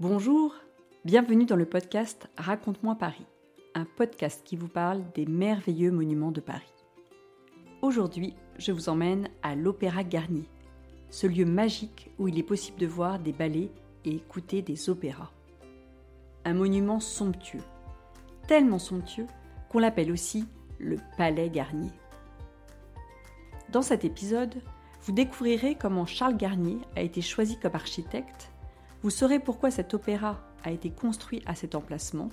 Bonjour, bienvenue dans le podcast Raconte-moi Paris, un podcast qui vous parle des merveilleux monuments de Paris. Aujourd'hui, je vous emmène à l'Opéra Garnier, ce lieu magique où il est possible de voir des ballets et écouter des opéras. Un monument somptueux, tellement somptueux qu'on l'appelle aussi le Palais Garnier. Dans cet épisode, vous découvrirez comment Charles Garnier a été choisi comme architecte, vous saurez pourquoi cet opéra a été construit à cet emplacement,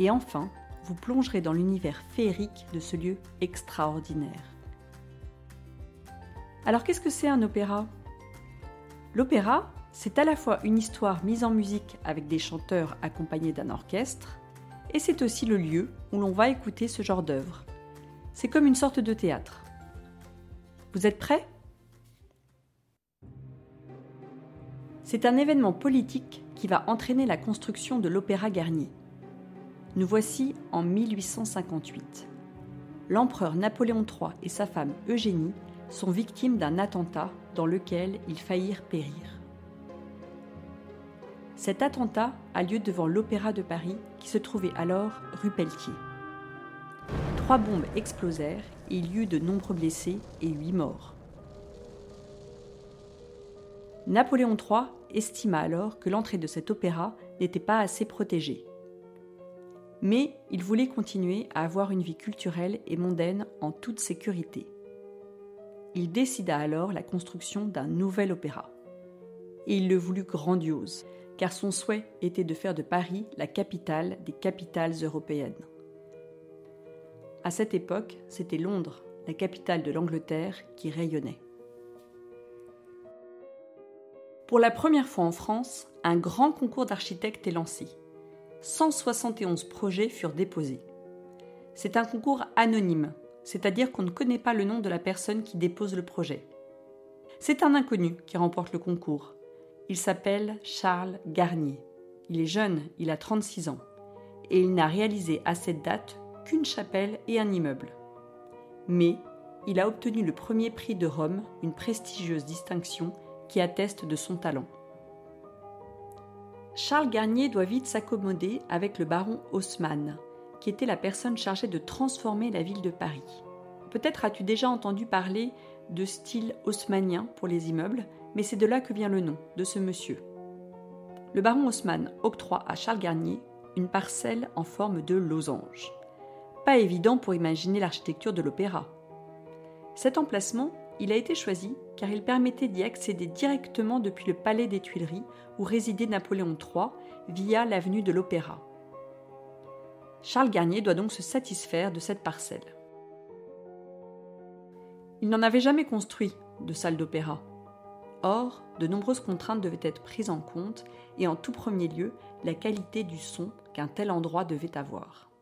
et enfin, vous plongerez dans l'univers féerique de ce lieu extraordinaire. Alors qu'est-ce que c'est un opéra? L'opéra, c'est à la fois une histoire mise en musique avec des chanteurs accompagnés d'un orchestre, et c'est aussi le lieu où l'on va écouter ce genre d'œuvre. C'est comme une sorte de théâtre. Vous êtes prêts? C'est un événement politique qui va entraîner la construction de l'Opéra Garnier. Nous voici en 1858. L'empereur Napoléon III et sa femme Eugénie sont victimes d'un attentat dans lequel ils faillirent périr. Cet attentat a lieu devant l'Opéra de Paris qui se trouvait alors rue Pelletier. Trois bombes explosèrent et il y eut de nombreux blessés et huit morts. Estima alors que l'entrée de cet opéra n'était pas assez protégée. Mais il voulait continuer à avoir une vie culturelle et mondaine en toute sécurité. Il décida alors la construction d'un nouvel opéra. Et il le voulut grandiose, car son souhait était de faire de Paris la capitale des capitales européennes. À cette époque, c'était Londres, la capitale de l'Angleterre, qui rayonnait. Pour la première fois en France, un grand concours d'architectes est lancé. 171 projets furent déposés. C'est un concours anonyme, c'est-à-dire qu'on ne connaît pas le nom de la personne qui dépose le projet. C'est un inconnu qui remporte le concours. Il s'appelle Charles Garnier. Il est jeune, il a 36 ans, et il n'a réalisé à cette date qu'une chapelle et un immeuble. Mais il a obtenu le premier prix de Rome, une prestigieuse distinction qui atteste de son talent. Charles Garnier doit vite s'accommoder avec le baron Haussmann, qui était la personne chargée de transformer la ville de Paris. Peut-être as-tu déjà entendu parler de style haussmannien pour les immeubles, mais c'est de là que vient le nom de ce monsieur. Le baron Haussmann octroie à Charles Garnier une parcelle en forme de losange. Pas évident pour imaginer l'architecture de l'opéra. Cet emplacement, il a été choisi car il permettait d'y accéder directement depuis le palais des Tuileries où résidait Napoléon III via l'avenue de l'Opéra. Charles Garnier doit donc se satisfaire de cette parcelle. Il n'en avait jamais construit de salle d'opéra. Or, de nombreuses contraintes devaient être prises en compte et en tout premier lieu la qualité du son qu'un tel endroit devait avoir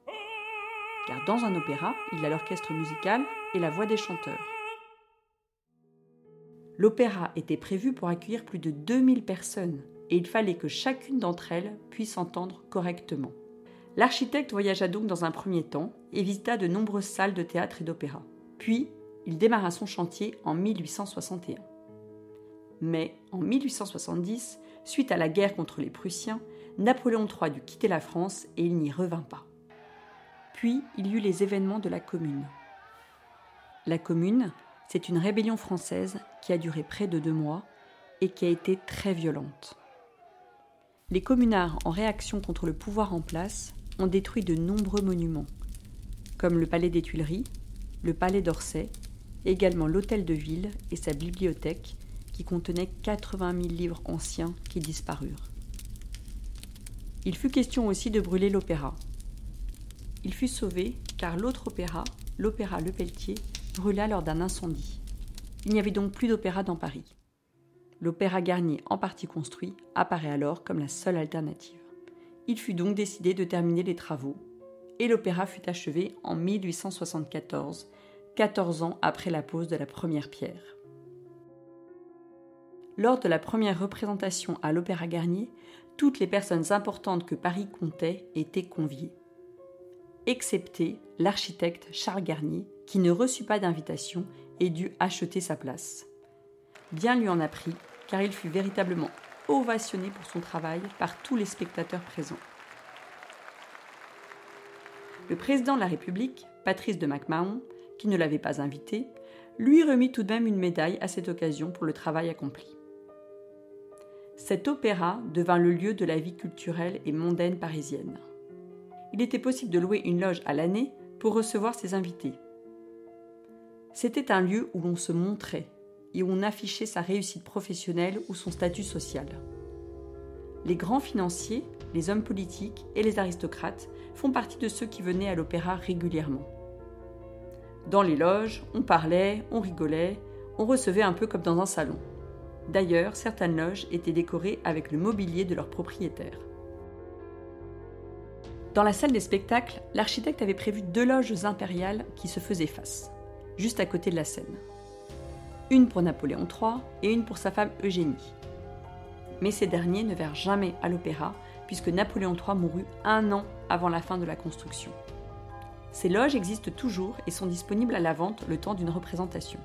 car dans un opéra, il a l'orchestre musical et la voix des chanteurs. L'opéra était prévu pour accueillir plus de 2000 personnes et il fallait que chacune d'entre elles puisse entendre correctement. L'architecte voyagea donc dans un premier temps et visita de nombreuses salles de théâtre et d'opéra. Puis, il démarra son chantier en 1861. Mais en 1870, suite à la guerre contre les Prussiens, Napoléon III dut quitter la France et il n'y revint pas. Puis il y eut les événements de la Commune. La Commune, c'est une rébellion française qui a duré près de deux mois et qui a été très violente. Les communards, en réaction contre le pouvoir en place, ont détruit de nombreux monuments, comme le palais des Tuileries, le palais d'Orsay, également l'hôtel de ville et sa bibliothèque qui contenait 80 000 livres anciens qui disparurent. Il fut question aussi de brûler l'opéra, il fut sauvé car l'autre opéra, l'opéra Le Pelletier, brûla lors d'un incendie. Il n'y avait donc plus d'opéra dans Paris. L'opéra Garnier, en partie construit, apparaît alors comme la seule alternative. Il fut donc décidé de terminer les travaux, et l'opéra fut achevé en 1874, 14 ans après la pose de la première pierre. Lors de la première représentation à l'Opéra Garnier, toutes les personnes importantes que Paris comptait étaient conviées excepté l'architecte Charles Garnier, qui ne reçut pas d'invitation et dut acheter sa place. Bien lui en a pris, car il fut véritablement ovationné pour son travail par tous les spectateurs présents. Le président de la République, Patrice de MacMahon, qui ne l'avait pas invité, lui remit tout de même une médaille à cette occasion pour le travail accompli. Cet opéra devint le lieu de la vie culturelle et mondaine parisienne. Il était possible de louer une loge à l'année pour recevoir ses invités. C'était un lieu où l'on se montrait et où on affichait sa réussite professionnelle ou son statut social. Les grands financiers, les hommes politiques et les aristocrates font partie de ceux qui venaient à l'opéra régulièrement. Dans les loges, on parlait, on rigolait, on recevait un peu comme dans un salon. D'ailleurs, certaines loges étaient décorées avec le mobilier de leurs propriétaires. Dans la salle des spectacles, l'architecte avait prévu deux loges impériales qui se faisaient face, juste à côté de la scène. Une pour Napoléon III et une pour sa femme Eugénie. Mais ces derniers ne vinrent jamais à l'opéra puisque Napoléon III mourut un an avant la fin de la construction. Ces loges existent toujours et sont disponibles à la vente le temps d'une représentation.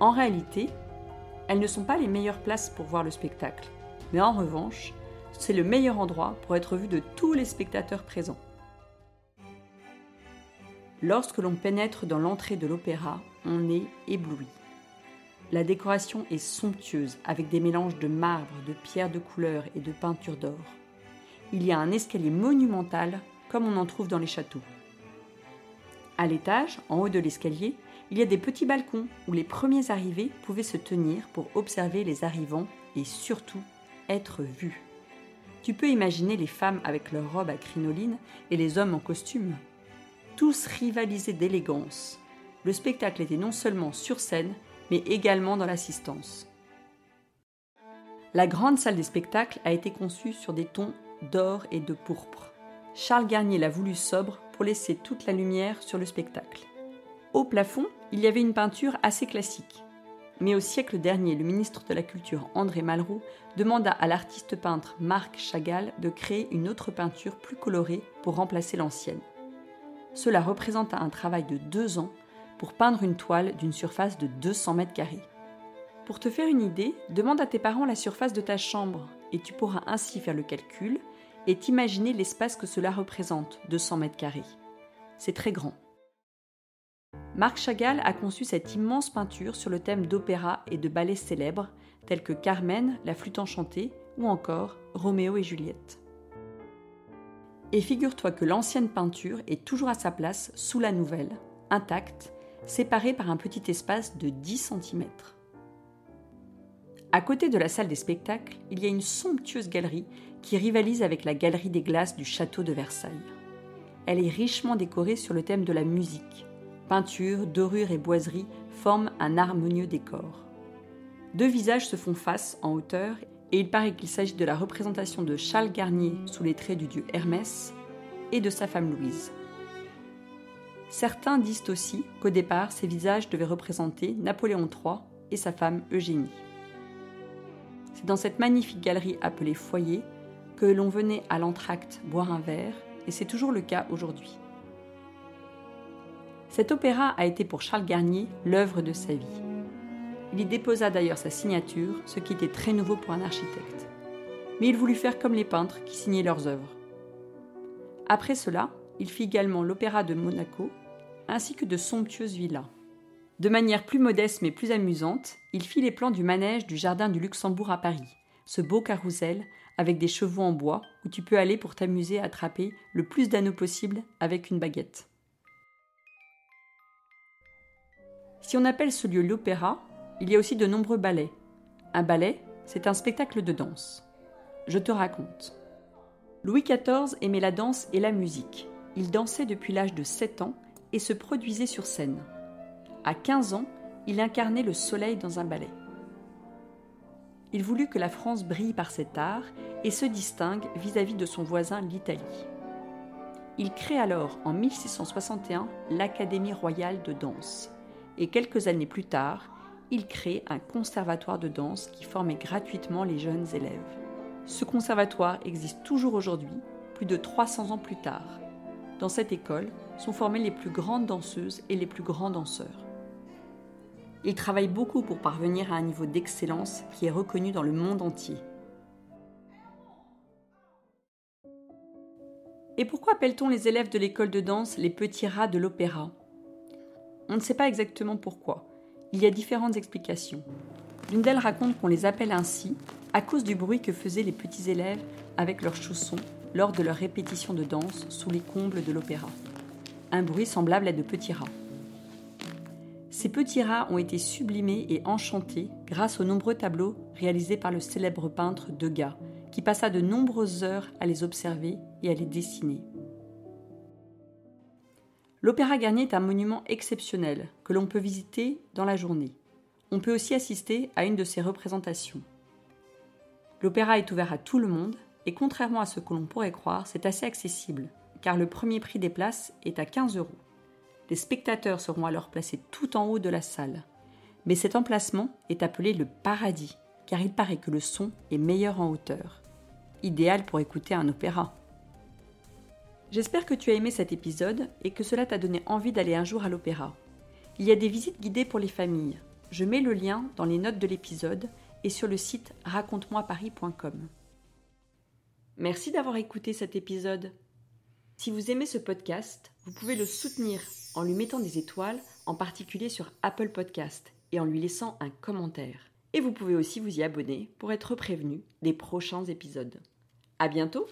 En réalité, elles ne sont pas les meilleures places pour voir le spectacle, mais en revanche, c'est le meilleur endroit pour être vu de tous les spectateurs présents. Lorsque l'on pénètre dans l'entrée de l'opéra, on est ébloui. La décoration est somptueuse avec des mélanges de marbre, de pierres de couleur et de peintures d'or. Il y a un escalier monumental comme on en trouve dans les châteaux. À l'étage, en haut de l'escalier, il y a des petits balcons où les premiers arrivés pouvaient se tenir pour observer les arrivants et surtout être vus. Tu peux imaginer les femmes avec leurs robes à crinoline et les hommes en costume. Tous rivalisaient d'élégance. Le spectacle était non seulement sur scène, mais également dans l'assistance. La grande salle des spectacles a été conçue sur des tons d'or et de pourpre. Charles Garnier l'a voulu sobre pour laisser toute la lumière sur le spectacle. Au plafond, il y avait une peinture assez classique. Mais au siècle dernier, le ministre de la Culture André Malraux demanda à l'artiste peintre Marc Chagall de créer une autre peinture plus colorée pour remplacer l'ancienne. Cela représenta un travail de deux ans pour peindre une toile d'une surface de 200 mètres carrés. Pour te faire une idée, demande à tes parents la surface de ta chambre et tu pourras ainsi faire le calcul et imaginer l'espace que cela représente, 200 mètres carrés. C'est très grand. Marc Chagall a conçu cette immense peinture sur le thème d'opéra et de ballets célèbres tels que Carmen, la flûte enchantée ou encore Roméo et Juliette. Et figure-toi que l'ancienne peinture est toujours à sa place sous la nouvelle, intacte, séparée par un petit espace de 10 cm. À côté de la salle des spectacles, il y a une somptueuse galerie qui rivalise avec la galerie des glaces du château de Versailles. Elle est richement décorée sur le thème de la musique. Peinture, dorures et boiseries forment un harmonieux décor. Deux visages se font face en hauteur et il paraît qu'il s'agit de la représentation de Charles Garnier sous les traits du dieu Hermès et de sa femme Louise. Certains disent aussi qu'au départ, ces visages devaient représenter Napoléon III et sa femme Eugénie. C'est dans cette magnifique galerie appelée foyer que l'on venait à l'entracte boire un verre, et c'est toujours le cas aujourd'hui. Cet opéra a été pour Charles Garnier l'œuvre de sa vie. Il y déposa d'ailleurs sa signature, ce qui était très nouveau pour un architecte. Mais il voulut faire comme les peintres qui signaient leurs œuvres. Après cela, il fit également l'opéra de Monaco, ainsi que de somptueuses villas. De manière plus modeste mais plus amusante, il fit les plans du manège du Jardin du Luxembourg à Paris, ce beau carrousel avec des chevaux en bois où tu peux aller pour t'amuser à attraper le plus d'anneaux possible avec une baguette. Si on appelle ce lieu l'opéra, il y a aussi de nombreux ballets. Un ballet, c'est un spectacle de danse. Je te raconte. Louis XIV aimait la danse et la musique. Il dansait depuis l'âge de 7 ans et se produisait sur scène. À 15 ans, il incarnait le soleil dans un ballet il voulut que la France brille par cet art et se distingue vis-à-vis de son voisin l'Italie. Il crée alors en 1661 l'Académie royale de danse et quelques années plus tard, il crée un conservatoire de danse qui formait gratuitement les jeunes élèves. Ce conservatoire existe toujours aujourd'hui, plus de 300 ans plus tard. Dans cette école sont formées les plus grandes danseuses et les plus grands danseurs. Ils travaillent beaucoup pour parvenir à un niveau d'excellence qui est reconnu dans le monde entier. Et pourquoi appelle-t-on les élèves de l'école de danse les petits rats de l'opéra? On ne sait pas exactement pourquoi. Il y a différentes explications. L'une d'elles raconte qu'on les appelle ainsi à cause du bruit que faisaient les petits élèves avec leurs chaussons lors de leur répétition de danse sous les combles de l'opéra. Un bruit semblable à de petits rats. Ces petits rats ont été sublimés et enchantés grâce aux nombreux tableaux réalisés par le célèbre peintre Degas, qui passa de nombreuses heures à les observer et à les dessiner. L'Opéra Garnier est un monument exceptionnel que l'on peut visiter dans la journée. On peut aussi assister à une de ses représentations. L'opéra est ouvert à tout le monde et contrairement à ce que l'on pourrait croire, c'est assez accessible car le premier prix des places est à 15 euros. Les spectateurs seront alors placés tout en haut de la salle. Mais cet emplacement est appelé le paradis car il paraît que le son est meilleur en hauteur idéal pour écouter un opéra. J'espère que tu as aimé cet épisode et que cela t'a donné envie d'aller un jour à l'opéra. Il y a des visites guidées pour les familles. Je mets le lien dans les notes de l'épisode et sur le site raconte-moi-paris.com. Merci d'avoir écouté cet épisode. Si vous aimez ce podcast, vous pouvez le soutenir en lui mettant des étoiles, en particulier sur Apple Podcast, et en lui laissant un commentaire. Et vous pouvez aussi vous y abonner pour être prévenu des prochains épisodes. À bientôt!